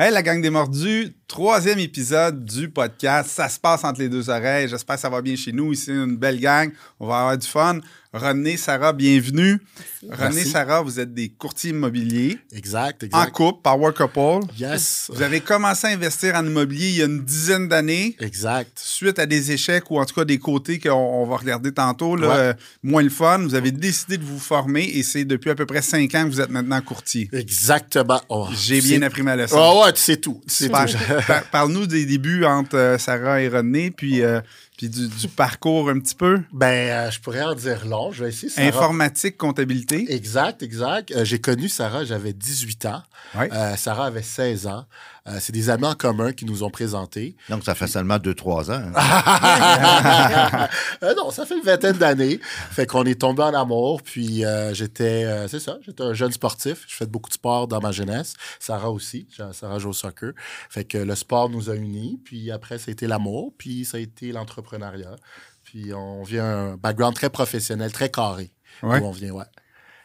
Hey, la gang des mordus, troisième épisode du podcast. Ça se passe entre les deux oreilles. J'espère que ça va bien chez nous. Ici, une belle gang. On va avoir du fun. René, Sarah, bienvenue. René, Merci. Sarah, vous êtes des courtiers immobiliers Exact, en exact. couple, power couple. Yes. Vous avez commencé à investir en immobilier il y a une dizaine d'années. Exact. Suite à des échecs ou en tout cas des côtés qu'on on va regarder tantôt, là, Ouais. euh, moins le fun, vous avez décidé de vous former et c'est depuis à peu près cinq ans que vous êtes maintenant courtier. Exactement. Oh, J'ai bien c'est- appris ma leçon. Oh, ouais, tu sais tout. Tu sais Super. tout. Par- Parle-nous des débuts entre euh, Sarah et René, puis, euh, puis du, du parcours un petit peu? Ben, euh, je pourrais en dire long. Je vais essayer. Sarah. Informatique, comptabilité? Exact, exact. Euh, J'ai connu Sarah, j'avais 18 ans. Ouais. Euh, Sarah avait 16 ans. Euh, c'est des amis en commun qui nous ont présentés. Donc, ça fait seulement 2-3 ans. hein. Euh, non, ça fait une vingtaine d'années. Fait qu'on est tombé en amour. Puis euh, j'étais, euh, c'est ça, j'étais un jeune sportif. Je fais beaucoup de sport dans ma jeunesse. Sarah aussi. Sarah joue au soccer. Fait que le sport nous a unis. Puis après, ça a été l'amour. Puis ça a été l'entrepreneuriat. Puis on vient un background très professionnel, très carré. Ouais. D'où on vient, ouais.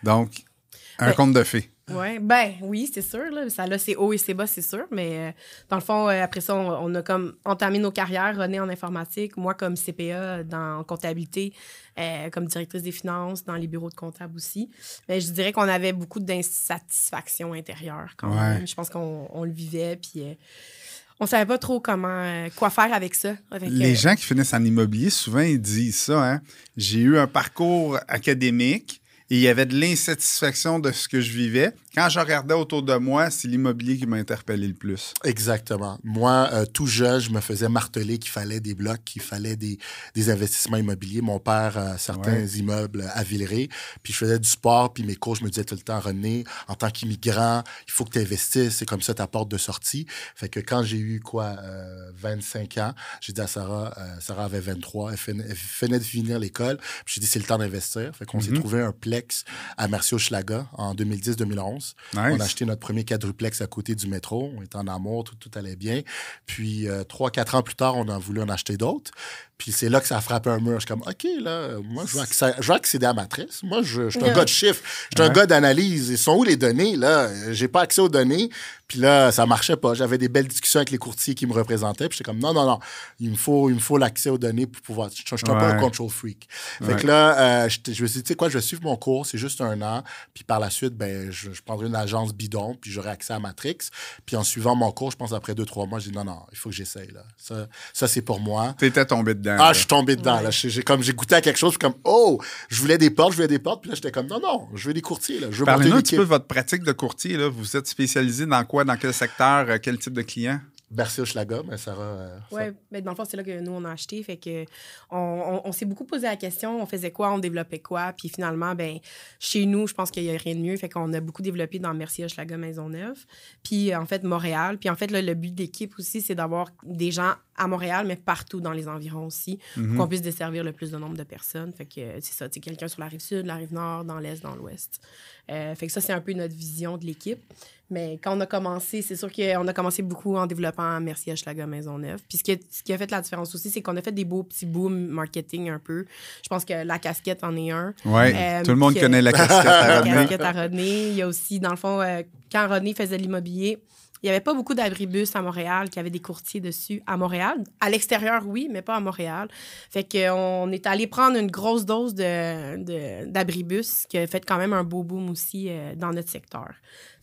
Donc, un Ben- conte de fées. Ouais, ben oui, c'est sûr. Là. Ça a ses hauts et ses bas, c'est sûr. Mais euh, dans le fond, euh, après ça, on, on a comme entamé nos carrières. René en informatique, moi comme CPA dans en comptabilité, euh, comme directrice des finances, dans les bureaux de comptable aussi. Mais je dirais qu'on avait beaucoup d'insatisfaction intérieure quand Ouais. même. Je pense qu'on on le vivait, puis euh, on savait pas trop comment, euh, quoi faire avec ça. Avec, Les euh, gens qui finissent en immobilier, souvent, ils disent ça. Hein? J'ai eu un parcours académique et il y avait de l'insatisfaction de ce que je vivais. Quand je regardais autour de moi, c'est l'immobilier qui m'a interpellé le plus. Exactement. Moi, euh, tout jeune, je me faisais marteler qu'il fallait des blocs, qu'il fallait des, des investissements immobiliers. Mon père, euh, certains Ouais. immeubles à Villeray. Puis je faisais du sport, puis mes coachs me disaient tout le temps, René, en tant qu'immigrant, il faut que tu investisses, c'est comme ça ta porte de sortie. Fait que quand j'ai eu, quoi, euh, 25 ans, j'ai dit à Sarah, euh, Sarah avait 23, elle venait, elle venait de finir l'école. Puis j'ai dit, c'est le temps d'investir. Fait qu'on s'est Mhm. trouvé un plex à Mercier-Schlaga en 2010-2011. On a acheté notre premier quadruplex à côté du métro. On était en amour, tout, tout allait bien. Puis, euh, trois, quatre ans plus tard, on a voulu en acheter d'autres. Puis, c'est là que ça a frappé un mur. Je suis comme, OK, là, moi, je veux, accé- je veux accéder à ma. Moi, je, je suis un Ouais. gars de chiffres. Je suis un Ouais. gars d'analyse. Ils sont où les données, là? J'ai pas accès aux données. Puis là, ça marchait pas. J'avais des belles discussions avec les courtiers qui me représentaient. Puis j'étais comme, non, non, non. Il me faut, il me faut l'accès aux données pour pouvoir. Je, je suis un peu un Ouais. control freak. Fait Ouais. que là, euh, je me suis dit, tu sais quoi, je vais suivre mon cours. C'est juste un an. Puis par la suite, ben, je, je prendrai une agence bidon. Puis j'aurai accès à Matrix. Puis en suivant mon cours, je pense après deux, trois mois, j'ai dit, non, non, il faut que j'essaye, là. Ça, ça c'est pour moi. T'étais tombé dedans. Ah, là. je suis tombé dedans. Ouais. Là. J'ai, comme, j'ai goûté à quelque chose, puis comme, oh, je voulais des portes, je voulais des portes. Puis là, j'étais comme, non, non, je veux des courtiers. Là. Je veux monter Parlez-nous un petit peu de votre pratique de courtier. Là. Vous êtes spécialisé dans quoi, dans quel secteur, euh, quel type de client? Bercy Schlaga, mais Sarah. euh, Oui, mais dans le fond, c'est là que nous, on a acheté. Fait que on, on- on s'est beaucoup posé la question, on faisait quoi, on développait quoi. Puis finalement, ben chez nous, je pense qu'il n'y a rien de mieux. Fait qu'on a beaucoup développé dans Mercier, Hochelaga, Maisonneuve. Puis en fait, Montréal. Puis en fait, là, le but de l'équipe aussi, c'est d'avoir des gens à Montréal, mais partout dans les environs aussi, Mhm. pour qu'on puisse desservir le plus de nombre de personnes. Fait que euh, c'est ça, sais, quelqu'un sur la rive sud, la rive nord, dans l'est, dans l'ouest. Euh, fait que ça, c'est un peu notre vision de l'équipe. Mais quand on a commencé, c'est sûr qu'on a commencé beaucoup en développant Merci Hochelaga Maisonneuve. Puis ce qui, a, ce qui a fait la différence aussi, c'est qu'on a fait des beaux petits booms marketing un peu. Je pense que la casquette en est un. Oui, Euh, tout le monde connaît la casquette à La Rodney. casquette à Rodney. Il y a aussi, dans le fond, euh, quand Rodney faisait l'immobilier, il n'y avait pas beaucoup d'abribus à Montréal qui avaient des courtiers dessus à Montréal. À l'extérieur, oui, mais pas à Montréal. Fait qu'on est allé prendre une grosse dose de, de- d'abribus qui a fait quand même un beau boom aussi euh, dans notre secteur.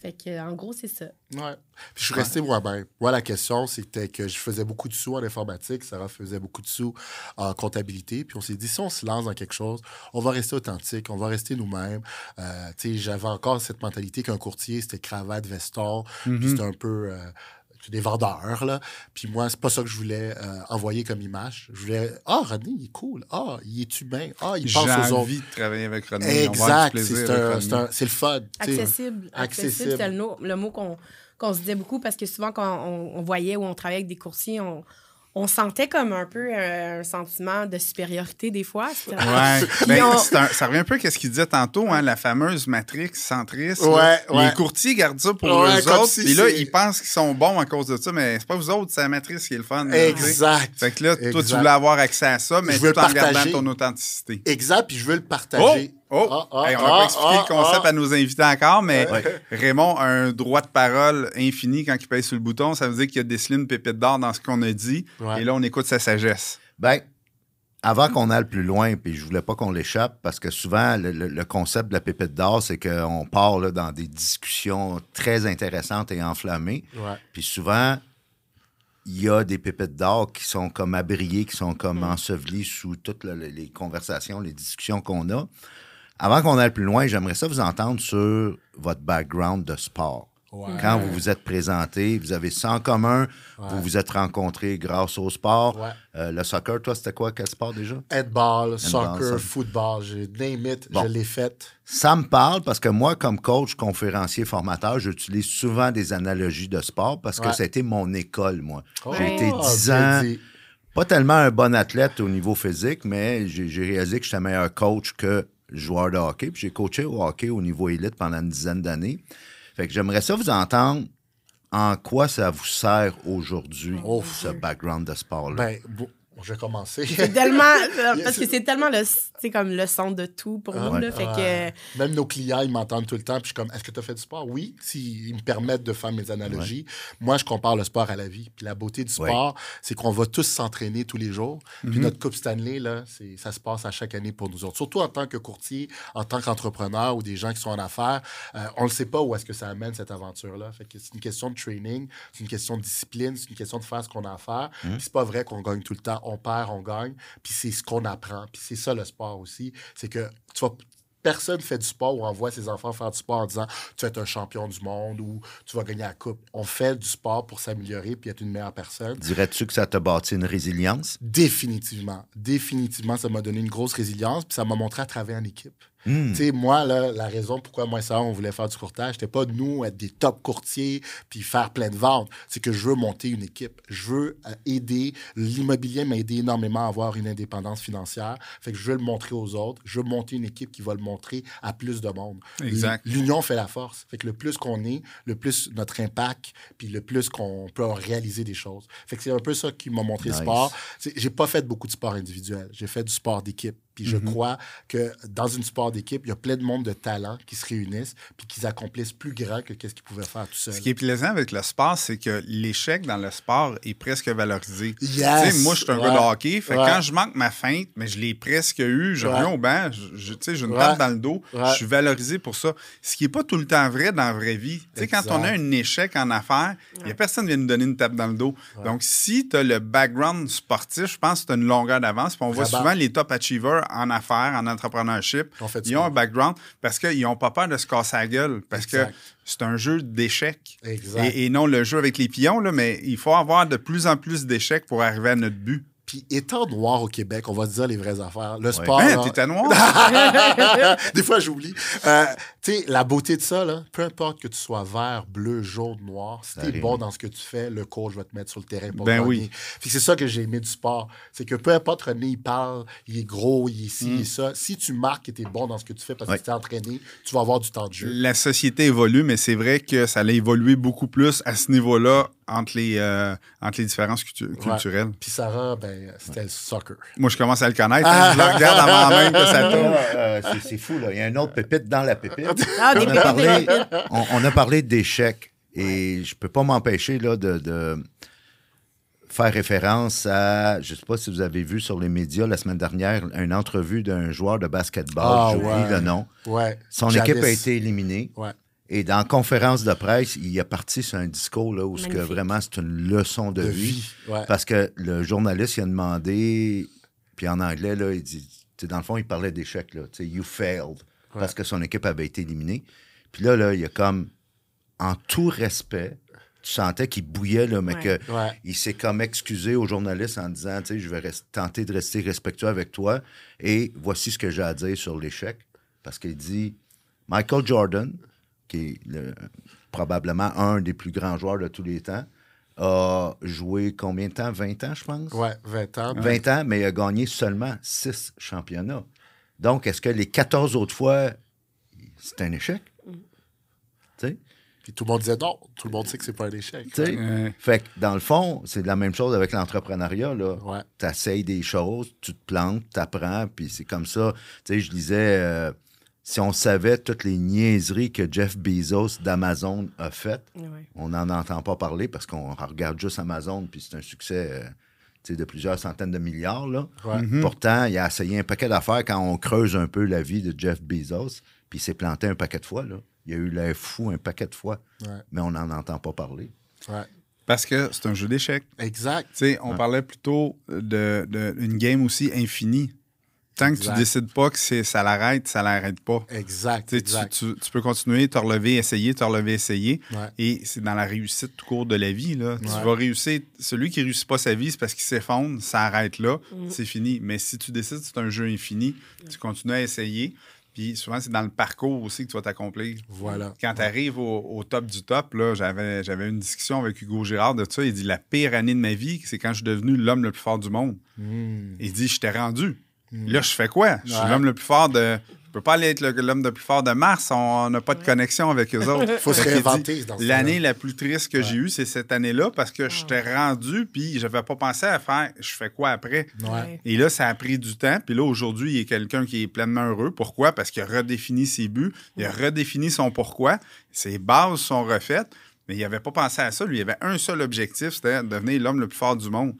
Fait que, en gros, c'est ça. Ouais. Puis je suis resté moi-même. Moi, la question, c'était que je faisais beaucoup de sous en informatique. Sarah faisait beaucoup de sous en comptabilité. Puis on s'est dit, si on se lance dans quelque chose, on va rester authentique, on va rester nous-mêmes. Euh, tu sais, j'avais encore cette mentalité qu'un courtier, c'était cravate, veston. Puis c'était un peu. euh, des vendeurs, là. Puis moi, c'est pas ça que je voulais euh, envoyer comme image. Je voulais, ah, René, il est cool. Ah, il est humain. Ah, il J'ai pense aux autres. envie de travailler avec René. Exact. C'est c'est c'est le fun. Accessible. Accessible, Accessible. c'est le, mot qu'on se disait beaucoup parce que souvent, quand on, on voyait ou on travaillait avec des courtiers, on, on sentait comme un peu euh, un sentiment de supériorité des fois. Ouais. Ben, on- c'est un- ça revient un peu à ce qu'il disait tantôt, hein, la fameuse matrix centriste. Ouais, là. ouais. Les courtiers gardent ça pour Ouais, eux autres. si Puis là, ils pensent qu'ils sont bons à cause de ça, mais c'est pas vous autres, c'est la matrice qui est le fun. là. Exact. Fait que là, toi, tu voulais avoir accès à ça, mais Je veux tout en gardant partager. ton authenticité. Exact, puis je veux le partager. Oh! Ah, ah, Hey, on n'a pas ah, expliqué ah, le concept ah. à nos invités encore, mais Ouais. Raymond a un droit de parole infini quand il pèse sur le bouton. Ça veut dire qu'il y a décelé une pépite d'or dans ce qu'on a dit. Ouais. Et là, on écoute sa sagesse. Ben, avant qu'on aille plus loin, puis je voulais pas qu'on l'échappe, parce que souvent, le, le- le concept de la pépite d'or, c'est qu'on part là, dans des discussions très intéressantes et enflammées. Ouais. Puis souvent, il y a des pépites d'or qui sont comme abriées, qui sont Mm. comme ensevelies sous toutes le- les conversations, les discussions qu'on a. Avant qu'on aille plus loin, j'aimerais ça vous entendre sur votre background de sport. Ouais. Quand vous vous êtes présenté, vous avez ça en commun, vous vous êtes rencontrés grâce au sport. Ouais. Euh, le soccer, toi, c'était quoi, quel sport déjà? Handball, soccer, ça- football, j'ai name it, Bon. je l'ai fait. Ça me parle parce que moi, comme coach, conférencier, formateur, j'utilise souvent des analogies de sport parce que ça a été mon école, moi. Oh, J'ai été 10 bien ans, pas tellement un bon athlète au niveau physique, mais j'ai réalisé que j'étais meilleur coach que joueur de hockey. Puis j'ai coaché au hockey au niveau élite pendant une dizaine d'années. Fait que j'aimerais ça vous entendre en quoi ça vous sert aujourd'hui, Oh. ce background de sport-là. Ben, je vais commencer. C'est tellement. euh, parce que c'est tellement le, comme le centre de tout pour nous. ouais. Là, fait que. Même nos clients, ils m'entendent tout le temps. Puis je suis comme, est-ce que tu as fait du sport? Oui, s'ils me permettent de faire mes analogies. Moi, je compare le sport à la vie. Puis la beauté du Ouais. sport, c'est qu'on va tous s'entraîner tous les jours. Puis Mhm. notre Coupe Stanley, là, c'est- ça se passe à chaque année pour nous autres. Surtout en tant que courtier, en tant qu'entrepreneur ou des gens qui sont en affaires, euh, on ne sait pas où est-ce que ça amène cette aventure-là. Fait que c'est une question de training, c'est une question de discipline, c'est une question de faire ce qu'on a à faire. Puis c'est pas vrai qu'on gagne tout le temps. On perd, on gagne. Puis c'est ce qu'on apprend. Puis c'est ça le sport aussi. C'est que tu vas personne fait du sport ou envoie ses enfants faire du sport en disant tu vas être un champion du monde ou tu vas gagner la coupe. On fait du sport pour s'améliorer puis être une meilleure personne. Dirais-tu que ça t'a bâti une résilience? Définitivement. Définitivement, ça m'a donné une grosse résilience puis ça m'a montré à travailler en équipe. Hmm. Tu sais, moi, là, la raison pourquoi moi et ça, on voulait faire du courtage, c'était pas nous être des top courtiers puis faire plein de ventes. C'est que je veux monter une équipe. Je veux euh, aider. L'immobilier m'a aidé énormément à avoir une indépendance financière. Fait que je veux le montrer aux autres. Je veux monter une équipe qui va le montrer à plus de monde. Exact. L'union fait la force. Fait que le plus qu'on est, le plus notre impact, puis le plus qu'on peut réaliser des choses. Fait que c'est un peu ça qui m'a montré Nice. le sport. J'ai pas fait beaucoup de sport individuel. J'ai fait du sport d'équipe. Puis Mhm. je crois que dans une sport d'équipe, il y a plein de monde de talents qui se réunissent puis qu'ils accomplissent plus grand que qu'est-ce qu'ils pouvaient faire tout seuls. Ce qui est plaisant avec le sport, c'est que l'échec dans le sport est presque valorisé. Yes! Tu sais, moi, je suis un Ouais. gars de hockey. Fait que Ouais. quand je manque ma feinte, mais je l'ai presque eu, je Ouais. reviens au banc, je- sais, j'ai une Ouais. tape dans le dos, Ouais. je suis valorisé pour ça. Ce qui n'est pas tout le temps vrai dans la vraie vie. Tu sais, quand on a un échec en affaires, il n'y a personne qui vient nous donner une tape dans le dos. Donc, si tu as le background sportif, je pense que tu as une longueur d'avance. Puis on voit souvent les top achievers en affaires, en entrepreneurship, On fait du ils ont un background parce qu'ils n'ont pas peur de se casser la gueule. Parce Exact. que c'est un jeu d'échecs. Exact. Et, et non le jeu avec les pions, là, mais il faut avoir de plus en plus d'échecs pour arriver à notre but. Puis étant noir au Québec, on va dire les vraies affaires. Le sport. Hein, là- T'étais noir? Des fois, j'oublie. Euh, tu sais, la beauté de ça, là, peu importe que tu sois vert, bleu, jaune, noir, si t'es bon dans ce que tu fais, le coach va te mettre sur le terrain pour Ben gagner. oui. Puis c'est ça que j'ai aimé du sport. C'est que peu importe René, il parle, il est gros, il est ci, il est ça. Si tu marques et t'es bon dans ce que tu fais parce Ouais. que tu t'es entraîné, tu vas avoir du temps de jeu. La société évolue, mais c'est vrai que ça a évolué beaucoup plus à ce niveau-là entre les, euh, entre les différences cultu- culturelles. Puis Sarah, ben, c'était le soccer. Moi, je commence à le connaître. hein, je le regarde avant même que ça euh, c'est- fou, là. Il y a un autre pépite dans la pépite. Ah, des on, a pépites, parlé, on, on a parlé d'échecs et je peux pas m'empêcher là, de, de faire référence à, je sais pas si vous avez vu sur les médias la semaine dernière, une entrevue d'un joueur de basketball, Ah, j'oublie ouais. le nom. Ouais. Son Jadis. équipe a été éliminée. Ouais. Et dans la conférence de presse, il est parti sur un discours là, où ce que vraiment c'est une leçon de, De vie. vie. Ouais. Parce que le journaliste, il a demandé, puis en anglais, là, il dit, dans le fond, il parlait d'échec, là, tu sais, you failed, parce que son équipe avait été éliminée. Puis là, là, il a comme, en tout respect, tu sentais qu'il bouillait, là, mais Ouais. que Ouais. il s'est comme excusé au journaliste en disant, tu sais, je vais tenter de rester respectueux avec toi, et voici ce que j'ai à dire sur l'échec. Parce qu'il dit, Michael Jordan, qui est le- probablement un des plus grands joueurs de tous les temps, a joué combien de temps? 20 ans, je pense? Ouais, 20 ans. 20 ans, mais il a gagné seulement 6 championnats. Donc, est-ce que les 14 autres fois, c'est un échec? Tu sais? Puis tout le monde disait non. Tout le monde sait que c'est pas un échec. Tu sais? Ouais. Fait que dans le fond, c'est la même chose avec l'entrepreneuriat. Ouais. Tu essayes des choses, tu te plantes, tu apprends, puis c'est comme ça. Tu sais, je lisais euh, si on savait toutes les niaiseries que Jeff Bezos d'Amazon a faites, Ouais. on n'en entend pas parler parce qu'on regarde juste Amazon, puis c'est un succès euh, tu sais, de plusieurs centaines de milliards. Là. Ouais. Pourtant, il a essayé un paquet d'affaires quand on creuse un peu la vie de Jeff Bezos, puis il s'est planté un paquet de fois. Là. Il a eu l'air fou un paquet de fois, Ouais. mais on n'en entend pas parler. Ouais. Parce que c'est un jeu d'échecs. Exact. Tu sais, on parlait plutôt de, de- une game aussi infinie. Tant que Exact. tu décides pas que c'est, ça l'arrête, ça l'arrête pas. Exact. Tu sais, tu, exact. tu- tu peux continuer, te relever, essayer, te relever, essayer. Ouais. Et c'est dans la réussite tout court de la vie. Là. Tu vas réussir. Celui qui réussit pas sa vie, c'est parce qu'il s'effondre, ça arrête là, c'est fini. Mais si tu décides que c'est un jeu infini, tu continues à essayer. Puis souvent, c'est dans le parcours aussi que tu vas t'accomplir. Voilà. Quand tu arrives au, au top du top, là, j'avais, j'avais une discussion avec Hugo Girard de ça. Il dit La pire année de ma vie, c'est quand je suis devenu l'homme le plus fort du monde. Mm. Il dit Je t'ai rendu. Là, je fais quoi? Je suis Ouais. l'homme le plus fort de. Je peux pas aller être l'homme le plus fort de Mars. On n'a pas de connexion avec eux autres. Faut se réinventer L'année la plus triste que j'ai eue, c'est cette année-là parce que je t'ai rendu, puis je n'avais pas pensé à faire je fais quoi après? Ouais. Et là, ça a pris du temps. Puis là, aujourd'hui, il est quelqu'un qui est pleinement heureux. Pourquoi? Parce qu'il a redéfini ses buts, il a redéfini son pourquoi, ses bases sont refaites. Mais il n'avait pas pensé à ça. Lui, il avait un seul objectif, c'était devenir l'homme le plus fort du monde.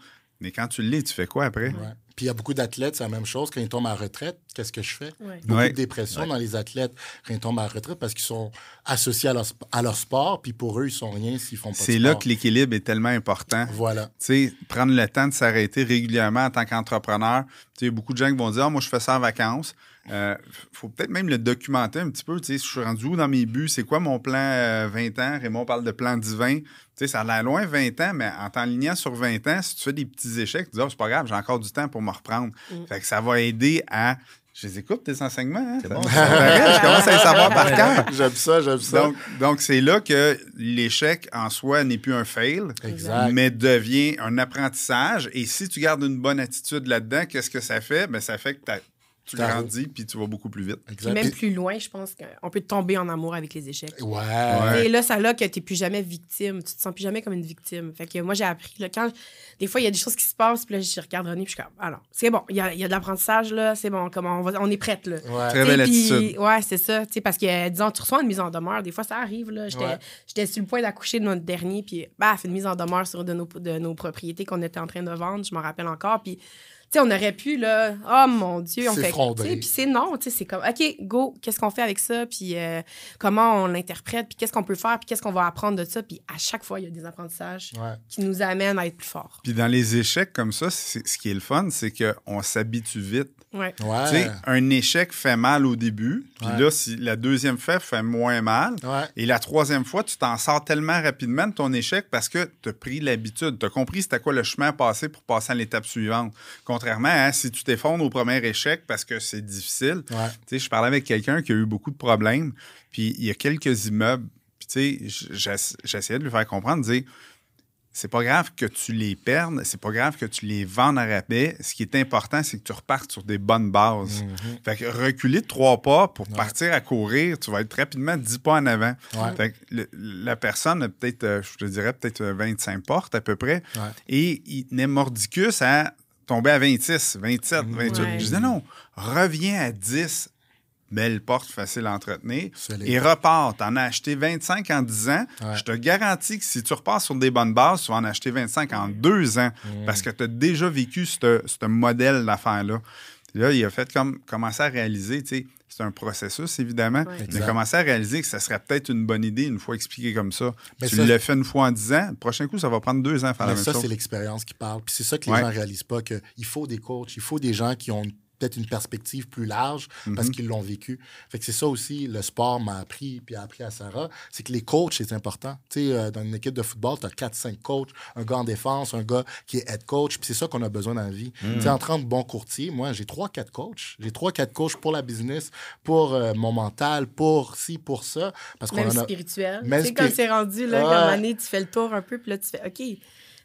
Mais quand tu l'es, tu fais quoi après? Ouais. Puis il y a beaucoup d'athlètes, c'est la même chose. Quand ils tombent à la retraite, qu'est-ce que je fais? Ouais. Beaucoup Ouais. de dépression dans les athlètes quand ils tombent à la retraite parce qu'ils sont associés à leur, sp- à leur sport, puis pour eux, ils sont rien s'ils font pas de C'est là que l'équilibre est tellement important. Voilà. Tu sais, prendre le temps de s'arrêter régulièrement en tant qu'entrepreneur. Tu sais, il y a beaucoup de gens qui vont dire Ah, Moi, je fais ça en vacances. Euh, faut peut-être même le documenter un petit peu. Tu sais, je suis rendu où dans mes buts? C'est quoi mon plan euh, 20 ans? Raymond parle de plan divin. Tu sais, ça a l'air loin 20 ans, mais en t'enlignant sur 20 ans, si tu fais des petits échecs, tu dis Ah, c'est pas grave, j'ai encore du temps pour me reprendre. Fait que ça va aider à. Je les écoute, tes enseignements. Hein? C'est bon. Je commence à les savoir par cœur. J'aime ça, j'aime ça. Donc, donc c'est là que l'échec en soi n'est plus un fail, exact. mais devient un apprentissage. Et si tu gardes une bonne attitude là-dedans, qu'est-ce que ça fait? Ben, ça fait que t'as- tu grandis puis tu vas beaucoup plus vite. Exact. même plus loin, je pense qu'on peut tomber en amour avec les échecs. Ouais. Ouais. Et là, ça là que tu n'es plus jamais victime. Tu te sens plus jamais comme une victime. Fait que moi, j'ai appris. Là, quand des fois, il y a des choses qui se passent, puis là, je regarde René, puis je suis comme, alors, c'est bon, il y a, il y a de l'apprentissage, là, c'est bon, comment on, va, on est prête, là. Ouais. Très belle attitude. Ouais, c'est ça. Tu sais, parce que, disons, tu reçois une mise en demeure. Des fois, ça arrive. là. J'étais Ouais. sur le point d'accoucher de notre dernier, puis, bah, fait une mise en demeure sur de nos, de nos propriétés qu'on était en train de vendre. Je m'en rappelle encore. Puis, sais, on aurait pu, là, oh mon Dieu, on fait. Puis c'est non, tu sais, c'est comme, OK, go, qu'est-ce qu'on fait avec ça? Puis euh, comment on l'interprète? Puis qu'est-ce qu'on peut faire? Puis qu'est-ce qu'on va apprendre de ça? Puis à chaque fois, il y a des apprentissages Ouais. qui nous amènent à être plus forts. Puis dans les échecs comme ça, ce qui est le fun, c'est qu'on s'habitue vite. Ouais. Ouais. Un échec fait mal au début, puis Ouais. là, si la deuxième fois fait moins mal, Ouais. et la troisième fois, tu t'en sors tellement rapidement de ton échec parce que tu as pris l'habitude. Tu as compris c'était quoi le chemin à passer pour passer à l'étape suivante. Contrairement à si tu t'effondres au premier échec parce que c'est difficile. Ouais. Tu sais, je parlais avec quelqu'un qui a eu beaucoup de problèmes, puis il y a quelques immeubles. Puis, tu sais, j'ess- j'essayais de lui faire comprendre, de dire c'est pas grave que tu les perdes, c'est pas grave que tu les vendes à rabais. Ce qui est important, c'est que tu repartes sur des bonnes bases. Mm-hmm. Fait que reculer de trois pas pour partir à courir, tu vas être rapidement dix pas en avant. Ouais. Fait que le- la personne a peut-être, euh, je te dirais, peut-être euh, 25 portes à peu près. Ouais. Et il n'est mordicus à tomber à 26, 27, 28. Ouais. Je disais non, reviens à 10. Belle porte, facile à entretenir. Et repars. T'en as acheté 25 en 10 ans. Ouais. Je te garantis que si tu repars sur des bonnes bases, tu vas en acheter 25 en deux ans parce que tu as déjà vécu ce ce modèle d'affaires-là. Là, il a fait comme commencer à réaliser, tu sais, c'est un processus, évidemment, Ouais. mais commencer à réaliser que ça serait peut-être une bonne idée une fois expliqué comme ça? Mais tu l'as fait une fois en 10 ans, le prochain coup, ça va prendre deux ans à faire la Mais même ça, chose. c'est l'expérience qui parle. Puis c'est ça que les Ouais. gens ne réalisent pas, qu'il faut des coachs, il faut des gens qui ont peut-être une perspective plus large parce Mhm. qu'ils l'ont vécu. Fait que c'est ça aussi, le sport m'a appris, puis a appris à Sarah, c'est que les coachs, c'est important. Tu sais, euh, dans une équipe de football, tu as 4-5 coachs, un gars en défense, un gars qui est head coach, puis c'est ça qu'on a besoin dans la vie. Mhm. Tu sais, en tant que bon courtier, moi, j'ai 3-4 coachs. J'ai 3-4 coachs pour la business, pour euh, mon mental, pour ci, pour ça. Parce qu'on en a... spirituel. Même tu sais, spiri- c'est rendu, là, Ouais. comme année, tu fais le tour un peu, puis là, tu fais OK.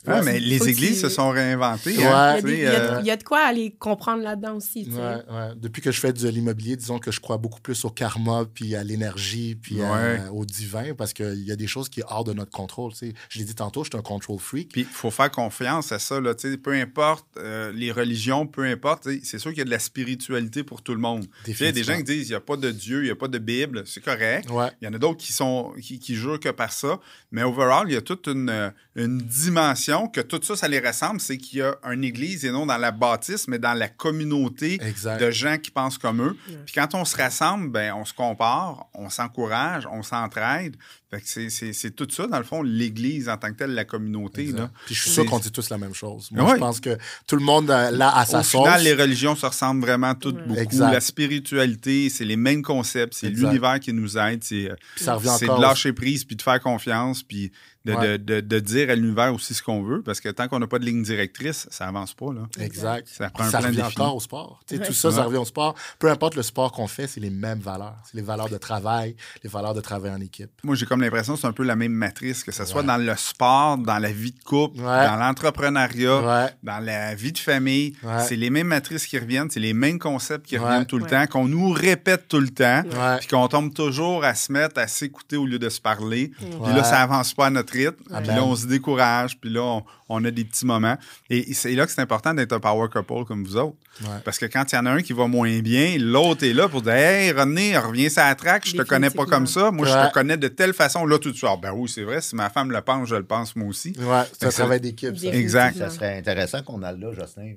Ouais, mais les églises se sont réinventées. Ouais. hein, Il y, a tu des- sais, il y a- euh, il y a de quoi aller comprendre là-dedans aussi. Ouais, ouais. Depuis que je fais de l'immobilier, disons que je crois beaucoup plus au karma, puis à l'énergie, puis à- au divin, parce qu'il y a des choses qui sont hors de notre contrôle. tu sais. Je l'ai dit tantôt, je suis un control freak. Puis il faut faire confiance à ça. Là, tu sais, peu importe euh, les religions, peu importe, c'est sûr qu'il y a de la spiritualité pour tout le monde. Tu sais, Il y a des gens qui disent il n'y a pas de Dieu, il n'y a pas de Bible, c'est correct. Ouais, Il y en a d'autres qui sont qui, qui jurent que par ça. Mais overall, il y a toute une, une dimension que tout ça, ça les ressemble. C'est qu'il y a une église et non dans la bâtisse, mais dans la communauté exact. de gens qui pensent comme eux. Puis quand on se rassemble, ben, on se compare, on s'encourage, on s'entraide. Fait que c'est- c'est c'est tout ça, dans le fond, l'Église en tant que telle, la communauté. Là. Puis je suis sûr qu'on dit tous la même chose. Moi, Ouais. je pense que tout le monde euh, là à sa Au sauce. final, les religions se ressemblent vraiment toutes beaucoup. Exact. La spiritualité, c'est les mêmes concepts, c'est Exact. l'univers qui nous aide, c'est euh, Puis ça revient c'est encore. de lâcher prise, puis de faire confiance, puis de, Ouais. de- de- de dire à l'univers aussi ce qu'on veut, parce que tant qu'on n'a pas de ligne directrice, ça avance pas. Là. Exact. Ça prend ça revient encore au sport. Tu sais, Ouais. Tout ça, ça revient au sport. Peu importe le sport qu'on fait, c'est les mêmes valeurs. C'est les valeurs de travail, les valeurs de travail en équipe. Moi, j'ai comme l'impression que c'est un peu la même matrice, que ce soit Ouais. dans le sport, dans la vie de couple, Ouais. dans l'entrepreneuriat, Ouais. dans la vie de famille. Ouais. C'est les mêmes matrices qui reviennent, c'est les mêmes concepts qui Ouais. reviennent tout le Ouais. temps, qu'on nous répète tout le temps, Ouais. puis qu'on tombe toujours à se mettre à s'écouter au lieu de se parler. Puis là, ça avance pas à notre rythme. Puis là, on se décourage, puis là, on, on a des petits moments. Et c'est là que c'est important d'être un power couple comme vous autres. Ouais. Parce que quand il y en a un qui va moins bien, l'autre est là pour dire Hey, René, reviens sur la track, je te connais pas comme ça. Moi, je te connais de telle façon. Là, tout de suite, Ah, ben oui, c'est vrai, si ma femme le pense, je le pense moi aussi. Ouais, c'est un ça- travail d'équipe. ça. Exact. Ça serait intéressant qu'on aille là, Justin.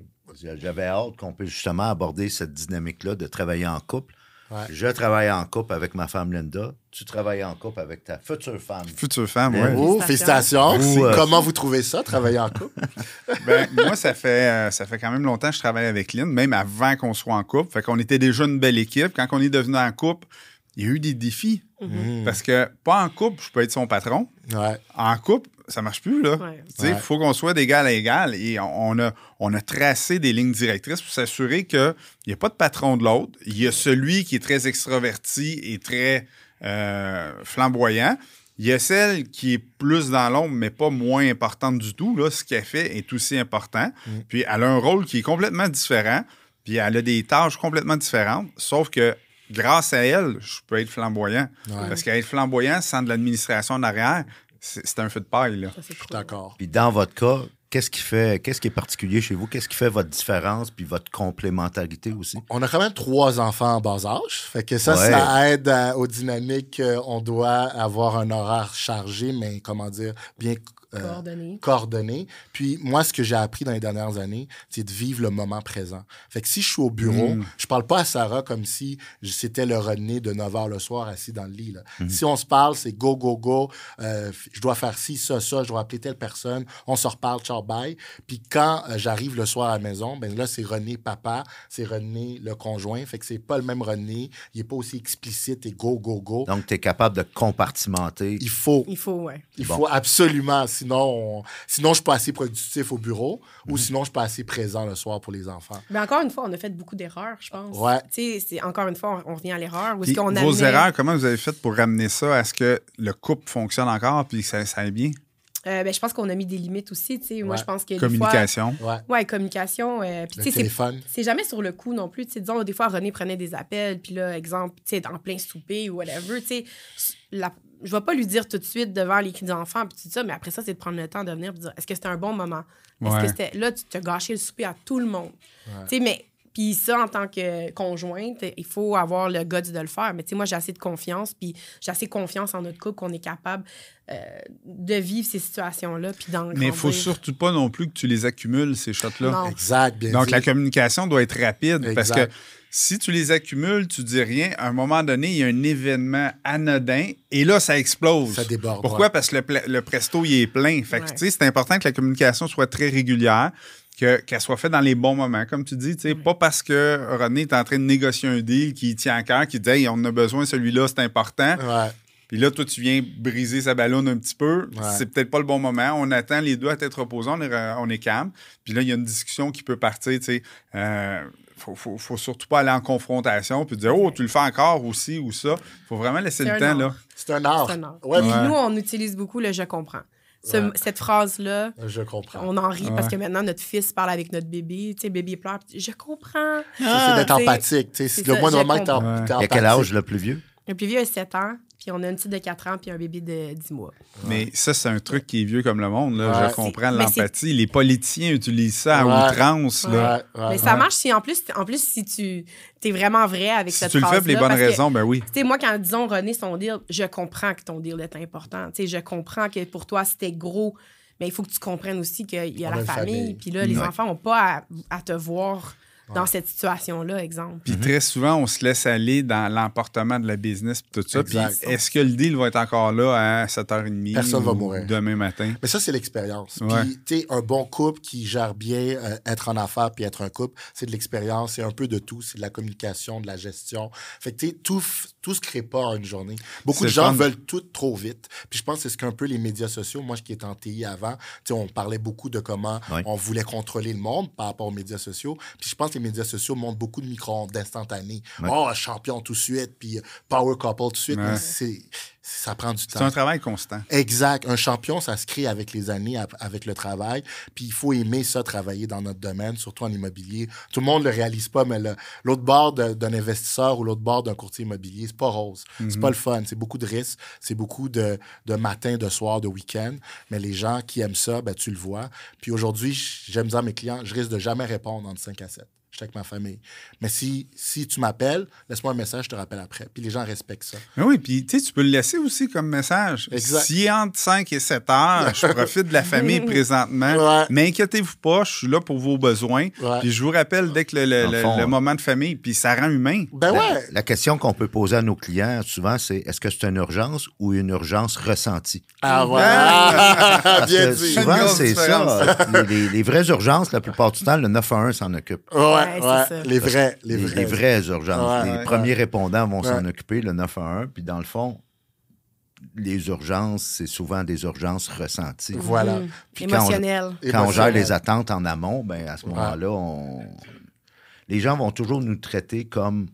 J'avais hâte qu'on puisse justement aborder cette dynamique-là de travailler en couple. Ouais. Je travaille en couple avec ma femme Linda. Tu travailles en couple avec ta future femme. Future femme, ouais. Oh, félicitations. Ou, euh, Comment vous trouvez ça, travailler en couple? Ben, moi, ça fait, euh, ça fait quand même longtemps que je travaille avec Lynn, même avant qu'on soit en couple. Fait qu'on était déjà une belle équipe. Quand on est devenu en couple, il y a eu des défis. Mm. Parce que, pas en couple, je peux être son patron. Ouais. En couple, ça marche plus, là. Ouais. Il Ouais. faut qu'on soit d'égal à égal. Et on a, on a tracé des lignes directrices pour s'assurer qu'il n'y a pas de patron de l'autre. Il y a celui qui est très extraverti et très euh, flamboyant. Il y a celle qui est plus dans l'ombre, mais pas moins importante du tout. Là. Ce qu'elle fait est aussi important. Mm. Puis elle a un rôle qui est complètement différent. Puis elle a des tâches complètement différentes. Sauf que grâce à elle, je peux être flamboyant. Ouais. Parce qu'être flamboyant sans de l'administration en arrière, c'est un feu de paille. Là. Ça, c'est Je suis cool. d'accord. Puis dans votre cas, qu'est-ce qui fait, qu'est-ce qui est particulier chez vous? Qu'est-ce qui fait votre différence puis votre complémentarité aussi? On a quand même trois enfants en bas âge. Fait que ça, Ouais. ça aide à- aux dynamiques. euh, On doit avoir un horaire chargé, mais comment dire, bien euh, Coordonné. coordonné. Puis moi, ce que j'ai appris dans les dernières années, c'est de vivre le moment présent. Fait que si je suis au bureau, Mm. je parle pas à Sarah comme si c'était le René de 9 h le soir assis dans le lit. là. Mm-hmm. Si on se parle, c'est go, go, go. euh, je dois faire ci, ça, ça. Je dois appeler telle personne. On se reparle, ciao, bye. Puis quand euh, j'arrive le soir à la maison, ben là, c'est René papa, c'est René le conjoint. Fait que c'est pas le même René. Il est pas aussi explicite et go, go, go. Donc, tu es capable de compartimenter. Il faut Il faut, ouais. il Bon. faut absolument, sinon, on- sinon je suis pas assez productif au bureau ou sinon je suis pas assez présent le soir pour les enfants. Mais encore une fois, on a fait beaucoup d'erreurs, je pense. Ouais. Tu sais, c'est- encore une fois, on, revient à l'erreur. Où est-ce qu'on vos amenait- erreurs, comment vous avez fait pour ramener ça à ce que le couple fonctionne encore puis que ça, ça aille bien? Euh, ben, je pense qu'on a mis des limites aussi. tu sais. Moi, je pense que des fois... Communication. Ouais. Ouais, communication. euh, puis Le tu sais, c'est téléphone. c'est jamais sur le coup non plus. Tu sais, disons, des fois, René prenait des appels, puis là, exemple, tu sais, en plein souper ou whatever, tu sais, la- je vais pas lui dire tout de suite devant les cris enfants, puis tout ça, mais après ça, c'est de prendre le temps de venir et de dire, est-ce que c'était un bon moment? Est-ce Ouais. que c'était... Là, tu t'as gâché le souper à tout le monde. Tu sais, mais... Puis ça, en tant que conjointe, il faut avoir le guts de le faire. Mais tu sais, moi, j'ai assez de confiance, puis j'ai assez confiance en notre couple qu'on est capable euh, de vivre ces situations-là, puis Mais il faut surtout pas non plus que tu les accumules, ces shots-là. Non. Exact, bien Donc, dit. la communication doit être rapide parce que. Si tu les accumules, tu dis rien, à un moment donné, il y a un événement anodin et là, ça explose. Ça déborde, Pourquoi? ouais. Parce que le, presto, il est plein. Fait que, tu sais, c'est important que la communication soit très régulière, que- qu'elle soit faite dans les bons moments. Comme tu dis, tu sais, pas parce que René est en train de négocier un deal qui tient à cœur, qui dit, hey, on en a besoin, celui-là, c'est important. Ouais. Puis là, toi, tu viens briser sa ballonne un petit peu. Ouais. C'est peut-être pas le bon moment. On attend les deux à tête reposée, on est, on est calme. Puis là, il y a une discussion qui peut partir, tu sais. Euh, faut, faut, faut surtout pas aller en confrontation puis dire, oh, tu le fais encore aussi ou ça. faut vraiment laisser le un temps, art. là. C'est un art. C'est un art. Ouais, Puis Ouais. nous, on utilise beaucoup le je comprends. ce- Ouais. cette phrase-là. Je comprends. On en rit parce que maintenant, notre fils parle avec notre bébé. Tu sais, bébé pleure. Je comprends. Ça, c'est d'être Ah, c'est- empathique. tu sais, c'est Le je moment que t'es Il y a quel âge le plus vieux? Le plus vieux a 7 ans, puis on a une petite de 4 ans, puis un bébé de 10 mois. Mais ça, c'est un truc qui est vieux comme le monde. Là. Ouais. Je comprends l'empathie. Les politiciens utilisent ça à Ouais. outrance. Là. Ouais, ouais. Mais ça marche si, en plus, en plus si tu es vraiment vrai avec Si cette tu le fais pour les bonnes que, raisons, ben oui. Tu sais, moi, quand disons René, son deal, je comprends que ton deal est important. Tu sais, je comprends que pour toi, c'était gros, mais il faut que tu comprennes aussi qu'il y a On la famille. famille. Puis là, les enfants n'ont pas à, à te voir dans cette situation-là, exemple. Puis très souvent, on se laisse aller dans l'emportement de la business puis tout ça. Puis est-ce que le deal va être encore là à 7h30 Personne va ou mourir. demain matin? Mais ça, c'est l'expérience. Ouais. Puis, tu sais, un bon couple qui gère bien euh, être en affaires puis être un couple, c'est de l'expérience, c'est un peu de tout. C'est de la communication, de la gestion. Fait que, tu sais, tout, tout se crée pas en une journée. Beaucoup de gens fun. veulent tout trop vite. Puis je pense que c'est ce qu'un peu les médias sociaux, moi, qui étais en TI avant, tu sais, on parlait beaucoup de comment Ouais. on voulait contrôler le monde par rapport aux médias sociaux. Puis je pense que les médias sociaux montrent beaucoup de micro-ondes d'instantané. Ouais. Oh, champion tout de suite, puis euh, power couple tout de suite. Ouais. Mais c'est, ça prend du temps. C'est un travail constant. Exact. Un champion, ça se crée avec les années, avec le travail. Puis il faut aimer ça, travailler dans notre domaine, surtout en immobilier. Tout le monde le réalise pas, mais l'autre bord d'un investisseur ou l'autre bord d'un courtier immobilier, c'est pas rose. C'est pas le fun. C'est beaucoup de risques. C'est beaucoup de, de matin, de soir, de week-end. Mais les gens qui aiment ça, ben, tu le vois. Puis aujourd'hui, j'aime ça à mes clients. Je risque de jamais répondre entre 5 à 7. Suis avec ma famille. Mais si, si tu m'appelles, laisse-moi un message, je te rappelle après. Puis les gens respectent ça. Mais oui, puis tu sais, tu peux le laisser aussi comme message. Exact. Si entre 5 et 7 heures, je profite de la famille présentement, Ouais. mais inquiétez-vous pas, je suis là pour vos besoins. Ouais. Puis je vous rappelle dès que le, le- le le- fond, le ouais. moment de famille, puis ça rend humain. Ben ouais. La question qu'on peut poser à nos clients souvent, c'est est-ce que c'est une urgence ou une urgence ressentie? Ah, voilà. Parce Bien dit. souvent, c'est ça. les- les vraies urgences, la plupart du temps, le 911 s'en occupe. Ouais, Ouais, c'est ouais. ça. Les vrais, les Les, vrais. les vraies urgences. Ouais, les ouais. premiers répondants vont s'en Ouais. occuper, le 911. Puis dans le fond, les urgences, c'est souvent des urgences ressenties. Voilà. Mhm. Puis quand on- Émotionnel. Quand on gère les attentes en amont, ben à ce Ouais. moment-là, on... les gens vont toujours nous traiter comme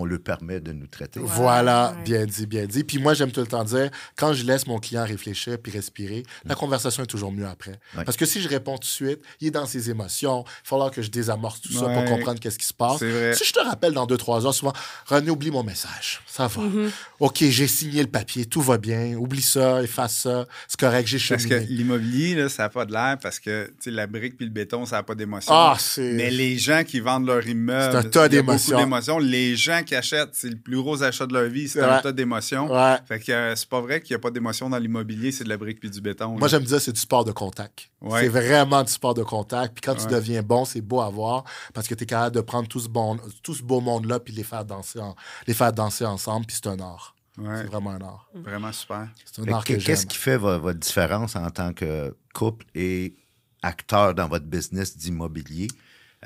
on le permet de nous traiter. Voilà, Ouais. bien dit, bien dit. Puis moi, j'aime tout le temps dire, quand je laisse mon client réfléchir puis respirer, la conversation est toujours mieux après. Ouais. Parce que si je réponds tout de suite, il est dans ses émotions, il va falloir que je désamorce tout ça pour comprendre qu'est-ce qui se passe. C'est vrai. Si je te rappelle dans deux, trois heures, souvent, René, oublie mon message. Ça va. Mm-hmm. OK, j'ai signé le papier, tout va bien. Oublie ça, efface ça. C'est correct, j'ai Parce que cheminé. l'immobilier, là, ça n'a pas de l'air parce que tu sais, la brique puis le béton, ça n'a pas d'émotion. Ah, c'est... Mais les gens qui vendent leur immeuble, C'est un tas d'émotions. Les gens qui achètent, c'est le plus gros achat de leur vie, c'est un vrai. tas d'émotions. Ouais. Fait que euh, c'est pas vrai qu'il n'y a pas d'émotion dans l'immobilier, c'est de la brique puis du béton. Moi, là. j'aime dire c'est du sport de contact. Ouais. C'est vraiment du sport de contact. Puis quand tu deviens bon, c'est beau à voir parce que tu es capable de prendre tout ce, bon, tout ce beau monde-là puis les faire danser, en- les faire danser ensemble. Puis c'est un art. Ouais, C'est vraiment un art. vraiment super. C'est un Fait art que que j'aime. Qu'est-ce qui fait vo- votre différence en tant que couple et acteur dans votre business d'immobilier?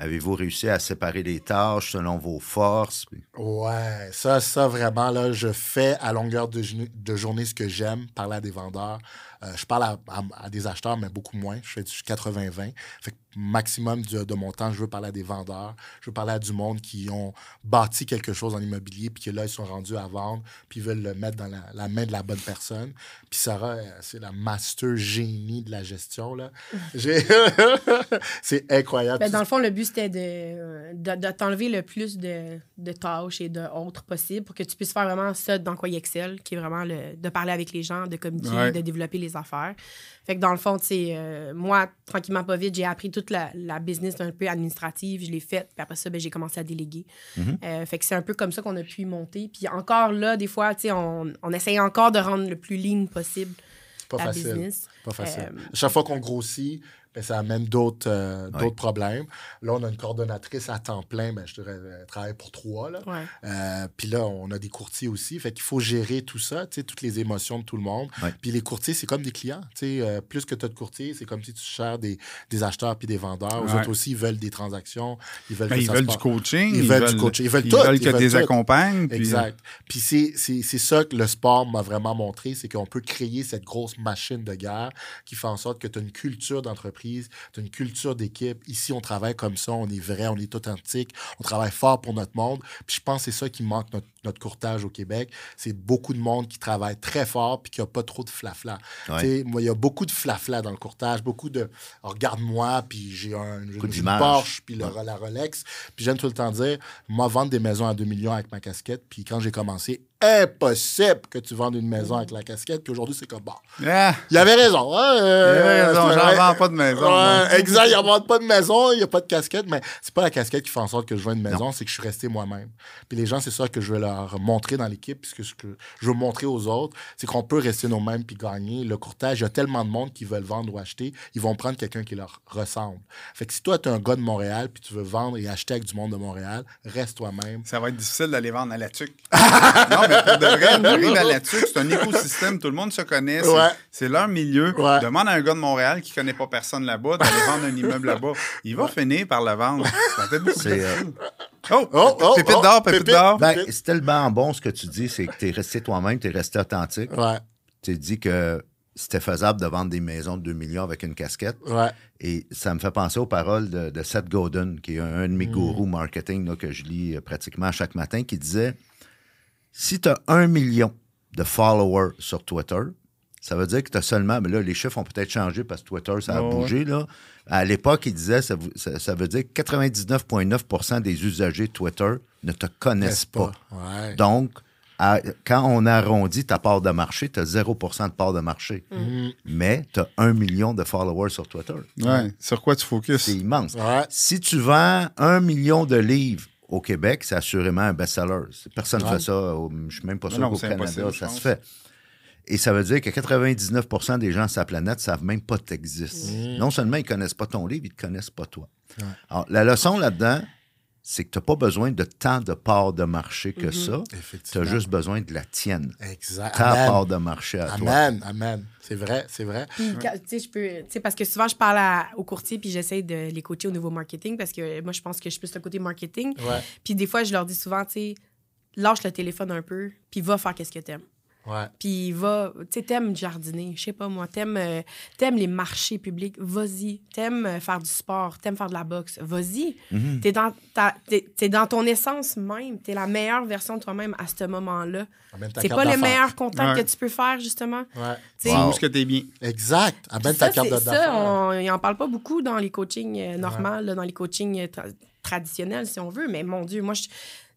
Avez-vous réussi à séparer les tâches selon vos forces? Ouais, ça, ça vraiment, là, je fais à longueur de journée ce que j'aime, parler à des vendeurs. Euh, je parle à, à- à des acheteurs, mais beaucoup moins. Je fais du 80-20. Fait que maximum de, de mon temps, je veux parler à des vendeurs. Je veux parler à du monde qui ont bâti quelque chose en immobilier, puis que là, ils sont rendus à vendre, puis ils veulent le mettre dans la, la main de la bonne personne. Puis Sarah, euh, c'est la master génie de la gestion, là. C'est incroyable. Ben, dans le fond, le but, c'était de, de, de t'enlever le plus de, de tâches et d'autres possibles pour que tu puisses faire vraiment ça dans quoi il excelle, qui est vraiment le, de parler avec les gens, de communiquer, Ouais. de développer les affaires. Fait que dans le fond, tu sais, euh, moi, tranquillement, pas vite, j'ai appris toute la, la business un peu administrative, je l'ai faite, puis après ça, ben, j'ai commencé à déléguer. Euh, fait que c'est un peu comme ça qu'on a pu monter. Puis encore là, des fois, tu sais, on, on essaye encore de rendre le plus lean possible pas facile. business. Pas facile. Euh, À chaque fois qu'on grossit, ça amène d'autres euh, Ouais. d'autres problèmes. Là, on a une coordonnatrice à temps plein, ben, je dirais, elle travaille pour trois. Là. Ouais. Euh, puis là, on a des courtiers aussi. Fait qu'il faut gérer tout ça, tu sais, toutes les émotions de tout le monde. Ouais. Puis les courtiers, c'est comme des clients. tu sais, euh, plus que tu as de courtiers, c'est comme si tu cherches des, des acheteurs puis des vendeurs. Eux Ouais. autres aussi, ils veulent des transactions. Ils veulent, Ben, ils veulent du coaching. Ils veulent du coaching. Ils veulent tout, que ils veulent tu les tout. accompagnes. puis- euh, Exact. Puis c'est ça que le sport m'a vraiment montré, c'est qu'on peut créer cette grosse machine de guerre qui fait en sorte que tu as une culture d'entreprise d'entreprise, tu as une culture d'équipe. Ici, on travaille comme ça, on est vrai, on est authentique, on travaille fort pour notre monde. Puis je pense que c'est ça qui manque notre, notre courtage au Québec. C'est beaucoup de monde qui travaille très fort puis qui n'a pas trop de flafla. Ouais. Tu sais, Moi, il y a beaucoup de flafla dans le courtage, beaucoup de oh, regarde-moi, puis j'ai un une. Porsche, puis le- Ouais. la Rolex. Puis j'aime tout le temps dire, moi, vendre des maisons à 2 millions avec ma casquette, puis quand j'ai commencé, impossible que tu vendes une maison avec la casquette. Puis aujourd'hui, c'est comme, bon, Ah, il avait raison. hein, euh, il avait raison, j'en vends pas de maison. Exact, il n'y a pas de maison, il n'y a pas de casquette, mais c'est pas la casquette qui fait en sorte que je vends une maison, c'est que je suis resté moi-même. Puis les gens, c'est ça que je veux leur montrer dans l'équipe, puisque ce que je veux montrer aux autres, c'est qu'on peut rester nous-mêmes puis gagner. Le courtage, il y a tellement de monde qui veulent vendre ou acheter, ils vont prendre quelqu'un qui leur ressemble. Fait que si toi, tu es un gars de Montréal puis tu veux vendre et acheter avec du monde de Montréal, reste toi-même. Ça va être difficile d'aller vendre à la tuque. non, mais pour de vrai, t'arrives à la tuque, c'est un écosystème, tout le monde se connaît, c'est Ouais. c'est leur milieu. Ouais. Demande à un gars de Montréal qui connaît pas personne là-bas d'aller vendre un immeuble là-bas. Il va finir par le vendre. C'est, euh. Oh, Oh, oh, pépite oh, d'or, pépite pépite. d'or. Ben, c'est tellement bon ce que tu dis, c'est que tu es resté toi-même, tu es resté authentique. Ouais, Tu dit que c'était faisable de vendre des maisons de 2 millions avec une casquette. ouais. Et ça me fait penser aux paroles de, de Seth Godin, qui est un, un de mes gourous marketing là, que je lis euh, pratiquement chaque matin, qui disait Si tu as un million de followers sur Twitter, ça veut dire que tu as seulement. Mais là, les chiffres ont peut-être changé parce que Twitter, ça a bougé. Là. À l'époque, il disait ça, ça, ça veut dire que 99,9% des usagers de Twitter ne te connaissent pas. Ouais. Donc, à- quand on arrondit ta part de marché, tu as 0% de part de marché. Mais tu as un million de followers sur Twitter. Ouais, sur quoi tu focuses? C'est immense. Ouais. Si tu vends un million de livres au Québec, c'est assurément un best-seller. Personne ne fait ça. Je suis même pas sûr qu'au Canada, ça se fait. Et ça veut dire que 99% des gens sur la planète ne savent même pas que tu existes. Non seulement ils ne connaissent pas ton livre, ils ne te connaissent pas toi. Alors, la leçon là-dedans, c'est que tu n'as pas besoin de tant de parts de marché que ça. Tu as juste besoin de la tienne. Exact. Ta Amen. part de marché à toi. Amen, amen. C'est vrai, c'est vrai. Puis, quand- tu sais, je peux. Tu sais, parce que souvent, je parle à- aux courtiers puis j'essaie de les coacher au niveau marketing parce que moi, je pense que je suis plus le côté marketing. Ouais, Puis des fois, je leur dis souvent, tu sais, lâche le téléphone un peu puis va faire qu'est-ce que t'aimes. Ouais. Puis va, tu sais, t'aimes jardiner, je sais pas moi, t'aimes euh, t'aimes les marchés publics, vas-y. T'aimes euh, faire du sport, t'aimes faire de la boxe, vas-y. Mhm. T'es dans, ta- t'es- t'es dans ton essence même, t'es la meilleure version de toi-même à ce moment-là. Amène ta C'est pas le d'affaires. meilleur contact Ouais. que tu peux faire, justement. Ouais. C'est où ce que t'es bien? Exact. Amène ta ça, carte c'est- de- ça, d'affaires. on, ils en parle pas beaucoup dans les coachings euh, normaux, là, dans les coachings euh, tra- traditionnels, si on veut. Mais mon Dieu, moi, je-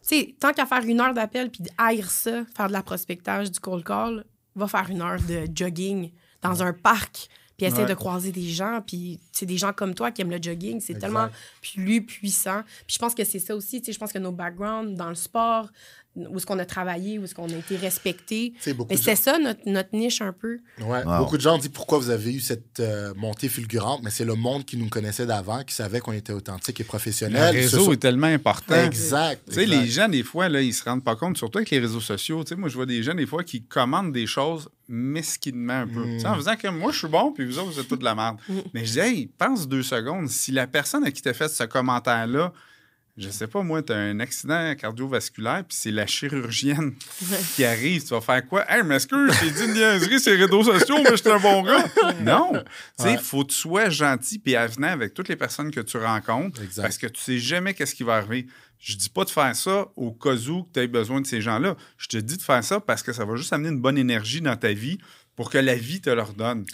sais, tant qu'à faire une heure d'appel puis haïr ça, faire de la prospectage, du cold call, va faire une heure de jogging dans un parc. Puis essaie Ouais. de croiser des gens, puis c'est des gens comme toi qui aiment le jogging, c'est tellement plus puissant. Puis je pense que c'est ça aussi, tu sais, je pense que nos backgrounds dans le sport, où est-ce qu'on a travaillé, où est-ce qu'on a été respecté, mais c'est ça notre, notre niche un peu. Ouais. Wow. Beaucoup de gens disent pourquoi vous avez eu cette euh, montée fulgurante, mais c'est le monde qui nous connaissait d'avant, qui savait qu'on était authentique et Le professionnel. réseau Ce sont- est tellement important. Exact. Tu sais, les gens, des fois, là, ils se rendent pas compte, surtout avec les réseaux sociaux. Tu sais, moi, je vois des gens, des fois, qui commandent des choses mesquinement un peu. En faisant que moi, je suis bon, puis vous autres, vous êtes toute de la merde. Mais je dis, hey, pense deux secondes. Si la personne à qui t'a fait ce commentaire-là, je sais pas, moi, tu as un accident cardiovasculaire, puis c'est la chirurgienne qui arrive, tu vas faire quoi? Hey, mais est-ce que j'ai dit une niaiserie sur les réseaux sociaux, mais j'étais un bon gars? Non! Tu sais, Ouais. faut que tu sois gentil puis avenant avec toutes les personnes que tu rencontres, Exact. parce que tu sais jamais qu'est-ce qui va arriver. Je dis pas de faire ça au cas où tu aies besoin de ces gens-là. Je te dis de faire ça parce que ça va juste amener une bonne énergie dans ta vie pour que la vie te leur donne.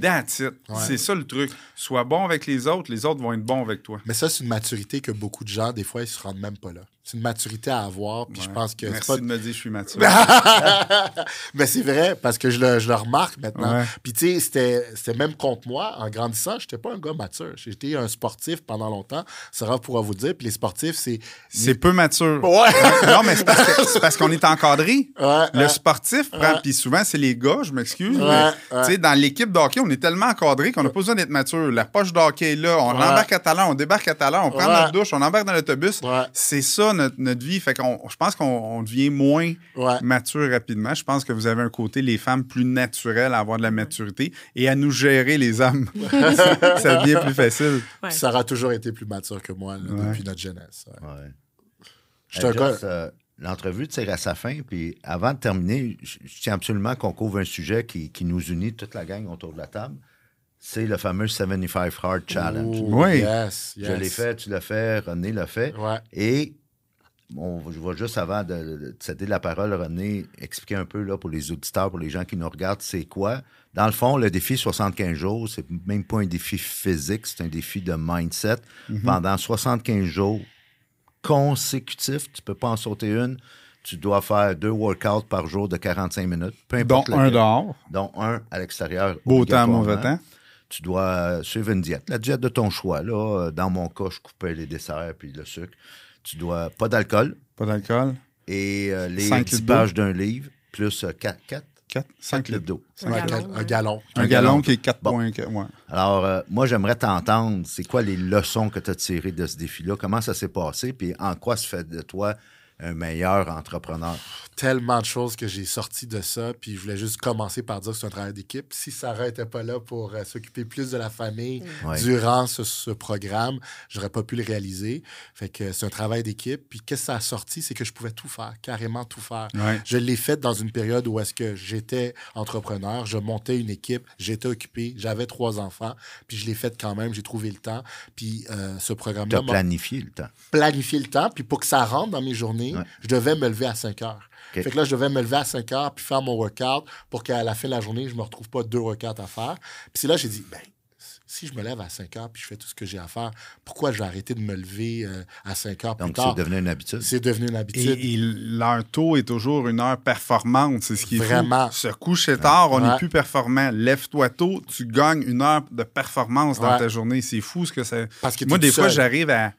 That's it. Ouais. C'est ça le truc. Sois bon avec les autres, les autres vont être bons avec toi. Mais ça, c'est une maturité que beaucoup de gens, des fois, ils se rendent même pas là. C'est une maturité à avoir, puis je pense que Merci pas... de me dire que je suis mature. Mais c'est vrai, parce que je le, je le remarque maintenant. Ouais. Puis tu sais, c'était, même contre moi, en grandissant, j'étais pas un gars mature. J'étais un sportif pendant longtemps. Sarah pourra vous dire. Puis les sportifs, c'est... C'est peu mature. Ouais! non, mais c'est parce, qu'on est encadré. Ouais, Le sportif prend, puis souvent, c'est les gars, je m'excuse. Mais, tu sais, Dans l'équipe de hockey, on est tellement encadré qu'on n'a pas besoin d'être mature. La poche de hockey est là, on embarque à talent, on débarque à talent, on prend notre douche, on embarque dans l'autobus. C'est ça notre, notre vie. Fait qu'on, je pense qu'on on devient moins Ouais. mature rapidement. Je pense que vous avez un côté, les femmes, plus naturel à avoir de la maturité et à nous gérer, les hommes. ça, ça devient plus facile. Ouais. Sarah a toujours été plus mature que moi là, Ouais. depuis notre jeunesse. ouais. Ouais. Je Joss, euh, L'entrevue tire à sa fin, puis avant de terminer, je je tiens absolument qu'on couvre un sujet qui, qui nous unit, toute la gang autour de la table. c'est le fameux 75 Hard Challenge. Oui. Yes, Je l'ai fait, tu l'as fait, René l'a fait. Ouais. Et on, je vais juste avant de, céder la parole, René, expliquer un peu là, pour les auditeurs, pour les gens qui nous regardent, c'est quoi? Dans le fond, le défi 75 jours, c'est même pas un défi physique, c'est un défi de mindset. Pendant 75 jours consécutifs, tu peux pas en sauter une. Tu dois faire deux workouts par jour de 45 minutes, peu Dont importe un lequel. dehors. dont un à l'extérieur. Beau temps, mauvais temps. Tu dois euh, suivre une diète. La diète de ton choix. Là, Euh, dans mon cas, je coupais les desserts puis le sucre. Tu dois pas d'alcool Pas d'alcool. et euh, les Cinq 10 litres pages d'un livre plus 4, 4, 4, 5 litres. d'eau. Un gallon, un gallon. Un, Un gallon, gallon. qui est 4 Bon. points. ouais. Alors, euh, moi, j'aimerais t'entendre. C'est quoi les leçons que tu as tirées de ce défi-là? Comment ça s'est passé? Puis en quoi ça fait de toi un meilleur entrepreneur? tellement de choses que j'ai sorties de ça. Puis je voulais juste commencer par dire que c'est un travail d'équipe. Si Sarah n'était pas là pour euh, s'occuper plus de la famille Ouais. durant ce, ce programme, j'aurais pas pu le réaliser. Fait que c'est un travail d'équipe. Puis qu'est-ce que ça a sorti? C'est que je pouvais tout faire, carrément tout faire. Ouais. Je l'ai fait dans une période où est-ce que j'étais entrepreneur, je montais une équipe, j'étais occupé, j'avais trois enfants, puis je l'ai fait quand même, j'ai trouvé le temps. Puis euh, ce Tu programme-là as m'a planifié le temps. planifié le temps, puis pour que ça rentre dans mes journées, Ouais. je devais me lever à 5 heures. Fait que là, je devais me lever à 5 heures, puis faire mon workout, pour qu'à la fin de la journée, je me retrouve pas deux workouts à faire. Puis c'est là que j'ai dit, ben, si je me lève à 5 heures, puis je fais tout ce que j'ai à faire, pourquoi je vais arrêter de me lever euh, à 5 heures plus Donc, tard? c'est devenu une habitude. C'est devenu une habitude. Et, et leur taux est toujours une heure performante. C'est ce qui est fou. Vraiment. Se coucher tard, on n'est Ouais. plus performant. Lève-toi tôt, tu gagnes une heure de performance dans Ouais. ta journée. C'est fou ce que c'est. Parce que Moi, des fois, j'arrive à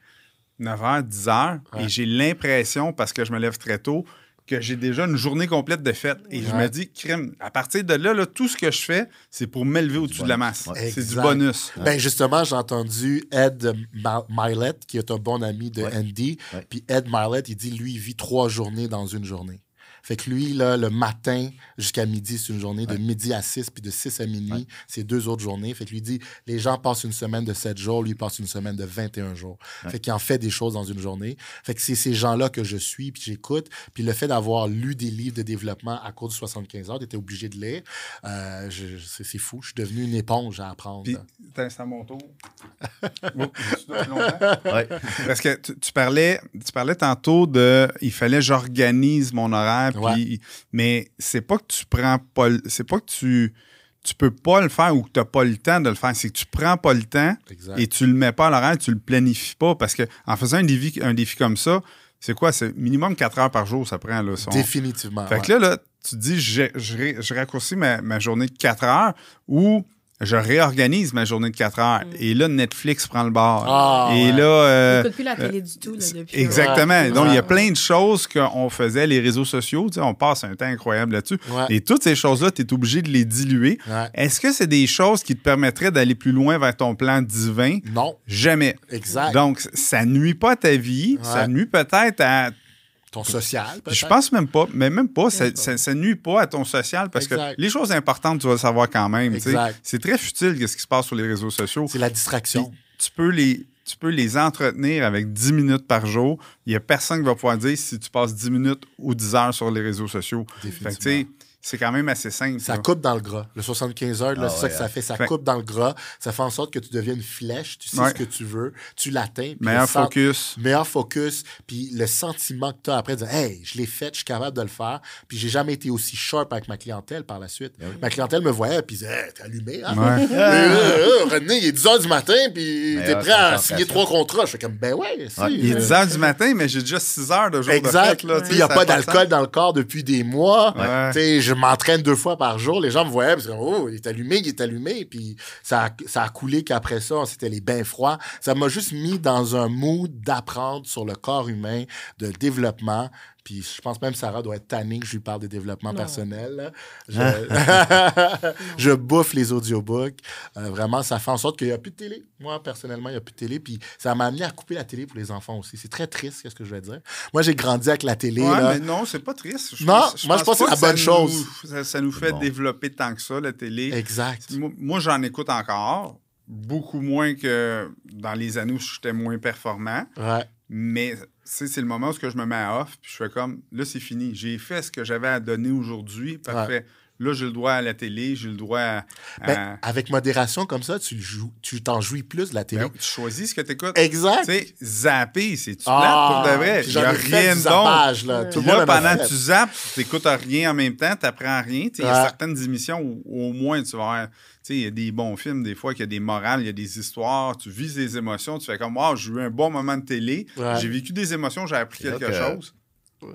9h, 10h Ouais. et j'ai l'impression, parce que je me lève très tôt, que j'ai déjà une journée complète de fête. Et je Ouais. me dis, crème, à partir de là, là, tout ce que je fais, c'est pour m'élever au-dessus de la masse. Ouais. C'est du bonus. Ben justement, j'ai entendu Ed Milet, qui est un bon ami de Ouais. Andy. Ouais. Puis Ed Milet, il dit, lui, il vit trois journées dans une journée. Fait que lui, là, le matin jusqu'à midi, c'est une journée. De midi à 6, puis de 6 à minuit, c'est deux autres journées. Fait que lui dit, les gens passent une semaine de 7 jours, lui il passe une semaine de 21 jours. Fait qu'il en fait des choses dans une journée. Fait que c'est ces gens-là que je suis, puis j'écoute. Puis le fait d'avoir lu des livres de développement à cours de 75 heures, d'être obligé de lire, euh, c'est fou. Je suis devenu une éponge à apprendre. Puis, c'est à mon tour. Oh. Parce que tu, tu parlais, tu parlais tantôt de il fallait que j'organise mon horaire, puis- mais c'est pas que tu prends pas c'est pas que tu tu peux pas le faire ou que tu n'as pas le temps de le faire, c'est que tu prends pas le temps Exact. et tu le mets pas à l'horaire, tu le planifies pas parce que en faisant un défi, un défi comme ça, c'est quoi? C'est minimum 4 heures par jour ça prend là, son- Définitivement. fait ouais. que là, là, tu te dis, je, je raccourcis ma, ma journée de 4 heures ou je réorganise ma journée de 4 heures. Et là, Netflix prend le bord. Ah, et ouais. là. euh, plus la télé du tout là, depuis. Exactement. Ouais. Donc, il y a plein de choses qu'on faisait, les réseaux sociaux, tu sais, on passe un temps incroyable là-dessus. Ouais. Et toutes ces choses-là, tu es obligé de les diluer. Ouais. Est-ce que c'est des choses qui te permettraient d'aller plus loin vers ton plan divin? Non, Jamais. exact. Donc, ça nuit pas à ta vie, ça nuit peut-être à Ton social, Je pense même pas, mais même pas, ça, ça, ça nuit pas à ton social parce Exact. que les choses importantes, tu vas le savoir quand même. C'est très futile ce qui se passe sur les réseaux sociaux. C'est la Puis distraction. tu peux les tu peux les entretenir avec 10 minutes par jour. Il n'y a personne qui va pouvoir dire si tu passes 10 minutes ou 10 heures sur les réseaux sociaux. Fait c'est quand même assez simple. Ça là. coupe dans le gras. Le 75 heures, Ah c'est ça ouais, que ça hein. fait. Ça Fait- coupe dans le gras. Ça fait en sorte que tu deviens une flèche. Tu sais Ouais. ce que tu veux. Tu l'atteins. Meilleur sent- focus. Meilleur focus. Puis le sentiment que tu as après de dire Hey, je l'ai fait, je suis capable de le faire. Puis j'ai jamais été aussi sharp avec ma clientèle par la suite. Ma clientèle me voyait, puis disait Hey, t'es allumé, hein? Ouais. Euh, euh, euh, René, il est 10 h du matin, puis t'es Meilleure prêt à signer trois contrats. Je fais comme Ben ouais, si, Ouais. Il est euh, 10 heures du matin, mais j'ai déjà 6 heures de jour de Exact. fête. Là, Puis il n'y a ça pas d'alcool dans le corps depuis des mois. Je m'entraîne deux fois par jour. Les gens me voyaient, ils disaient, oh, il est allumé, il est allumé. Puis ça ça a coulé qu'après ça, c'était les bains froids. Ça m'a juste mis dans un mood d'apprendre sur le corps humain, de développement. Puis je pense même Sarah doit être tannée que je lui parle de développement Non. personnel. Je, je bouffe les audiobooks. Euh, vraiment, ça fait en sorte qu'il n'y a plus de télé. Moi, personnellement, il n'y a plus de télé. Puis ça m'a amené à couper la télé pour les enfants aussi. C'est très triste, qu'est-ce que je vais dire. Moi, j'ai grandi avec la télé. Ouais, là. mais non, c'est pas triste. Je Non, pense- moi, je pense que c'est la bonne ça chose. nous- ça, ça nous fait Bon. développer tant que ça, la télé. Exact. Moi, moi, j'en écoute encore. Beaucoup moins que dans les années où j'étais moins performant. Ouais. Mais c'est le moment où je me mets à off. Puis je fais comme, là, c'est fini. J'ai fait ce que j'avais à donner aujourd'hui. Parfait. Là, j'ai le droit à la télé, j'ai le droit à. à- Ben, avec modération comme ça, tu, joues- tu t'en jouis plus de la télé. Ben, tu choisis ce que tu écoutes. Exact. Tu sais, zapper, c'est tu Ah, pour de vrai? Il n'y a rien bon. là. Tout Là, pendant que tu zappes, tu n'écoutes rien en même temps, tu n'apprends rien. Il y a certaines émissions où au moins tu vas avoir. Il y a des bons films, des fois, qu'il y a des morales, il y a des histoires, tu vis des émotions, tu fais comme, wow, j'ai eu un bon moment de télé, Ouais. j'ai vécu des émotions, j'ai appris quelque que- chose.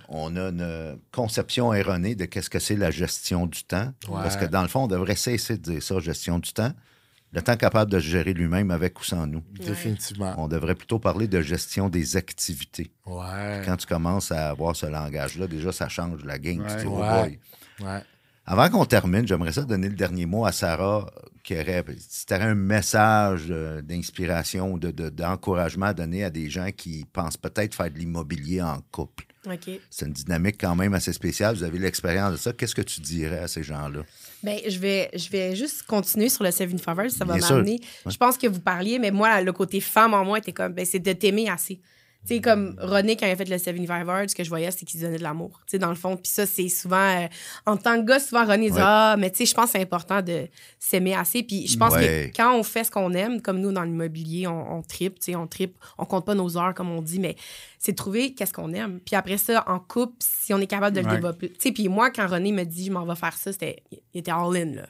On a une conception erronée de qu'est-ce que c'est la gestion du temps. Ouais. Parce que dans le fond, on devrait cesser de dire ça, gestion du temps. Le temps capable de se gérer lui-même avec ou sans nous. Définitivement. On devrait plutôt parler de gestion des activités. Ouais. Quand tu commences à avoir ce langage-là, déjà, ça change la game. Tu Ouais. dis, oh boy. Avant qu'on termine, j'aimerais ça donner le dernier mot à Sarah, qui aurait, si tu aurais un message euh, d'inspiration, de- de- d'encouragement à donner à des gens qui pensent peut-être faire de l'immobilier en couple. C'est une dynamique quand même assez spéciale. Vous avez l'expérience de ça. Qu'est-ce que tu dirais à ces gens-là? Ben, je vais, je vais juste continuer sur le Seven Favors. Ça va Bien m'amener. Je pense que vous parliez, mais moi, le côté femme en moi était comme, ben, c'est de t'aimer assez. Tu sais, comme René, quand il a fait le Seven Favors, ce que je voyais, c'est qu'il se donnait de l'amour. Tu sais, dans le fond. Puis ça, c'est souvent. euh, en tant que gars, souvent, René dit Ouais. Ah, mais tu sais, je pense que c'est important de s'aimer assez. Puis je pense Ouais. que quand on fait ce qu'on aime, comme nous, dans l'immobilier, on, on tripe, tu sais, on tripe, on compte pas nos heures, comme on dit, mais c'est de trouver qu'est-ce qu'on aime. Puis après ça, en couple, si on est capable de le Ouais. développer. Tu sais, puis moi, quand René me dit, je m'en vais faire ça, c'était, il était all-in, là.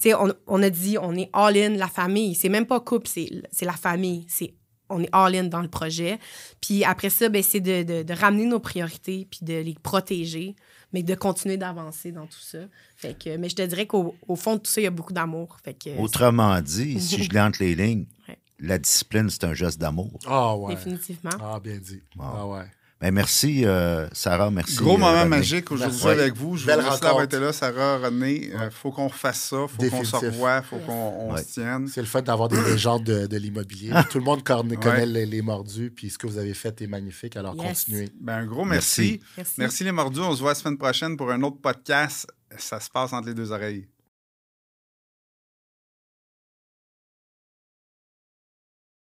Sais, on, on a dit, on est all-in, la famille. C'est même pas couple, c'est c'est la famille. C'est on est all-in dans le projet. Puis après ça, ben, c'est de, de- de ramener nos priorités puis de les protéger, mais de continuer d'avancer dans tout ça. Fait que, mais je te dirais qu'au au fond de tout ça, il y a beaucoup d'amour. Fait que, Autrement dit, si je lis entre les lignes, Ouais. la discipline, c'est un geste d'amour. Ah ouais. définitivement. Ah, bien dit. Ah ouais. Ben, merci, euh, Sarah. Merci. Gros euh, moment René. magique aujourd'hui avec vous. Je Belle vous remercie d'avoir été là, Sarah, René. Il faut qu'on refasse ça, faut qu'on se revoie, faut qu'on on Ouais. se tienne. C'est le fait d'avoir des légendes de, de l'immobilier. Tout le monde connaît, connaît les, les mordus, puis ce que vous avez fait est magnifique, alors Yes. continuez. Ben, un gros Merci. merci. Merci. Merci les mordus. On se voit la semaine prochaine pour un autre podcast. Ça se passe entre les deux oreilles.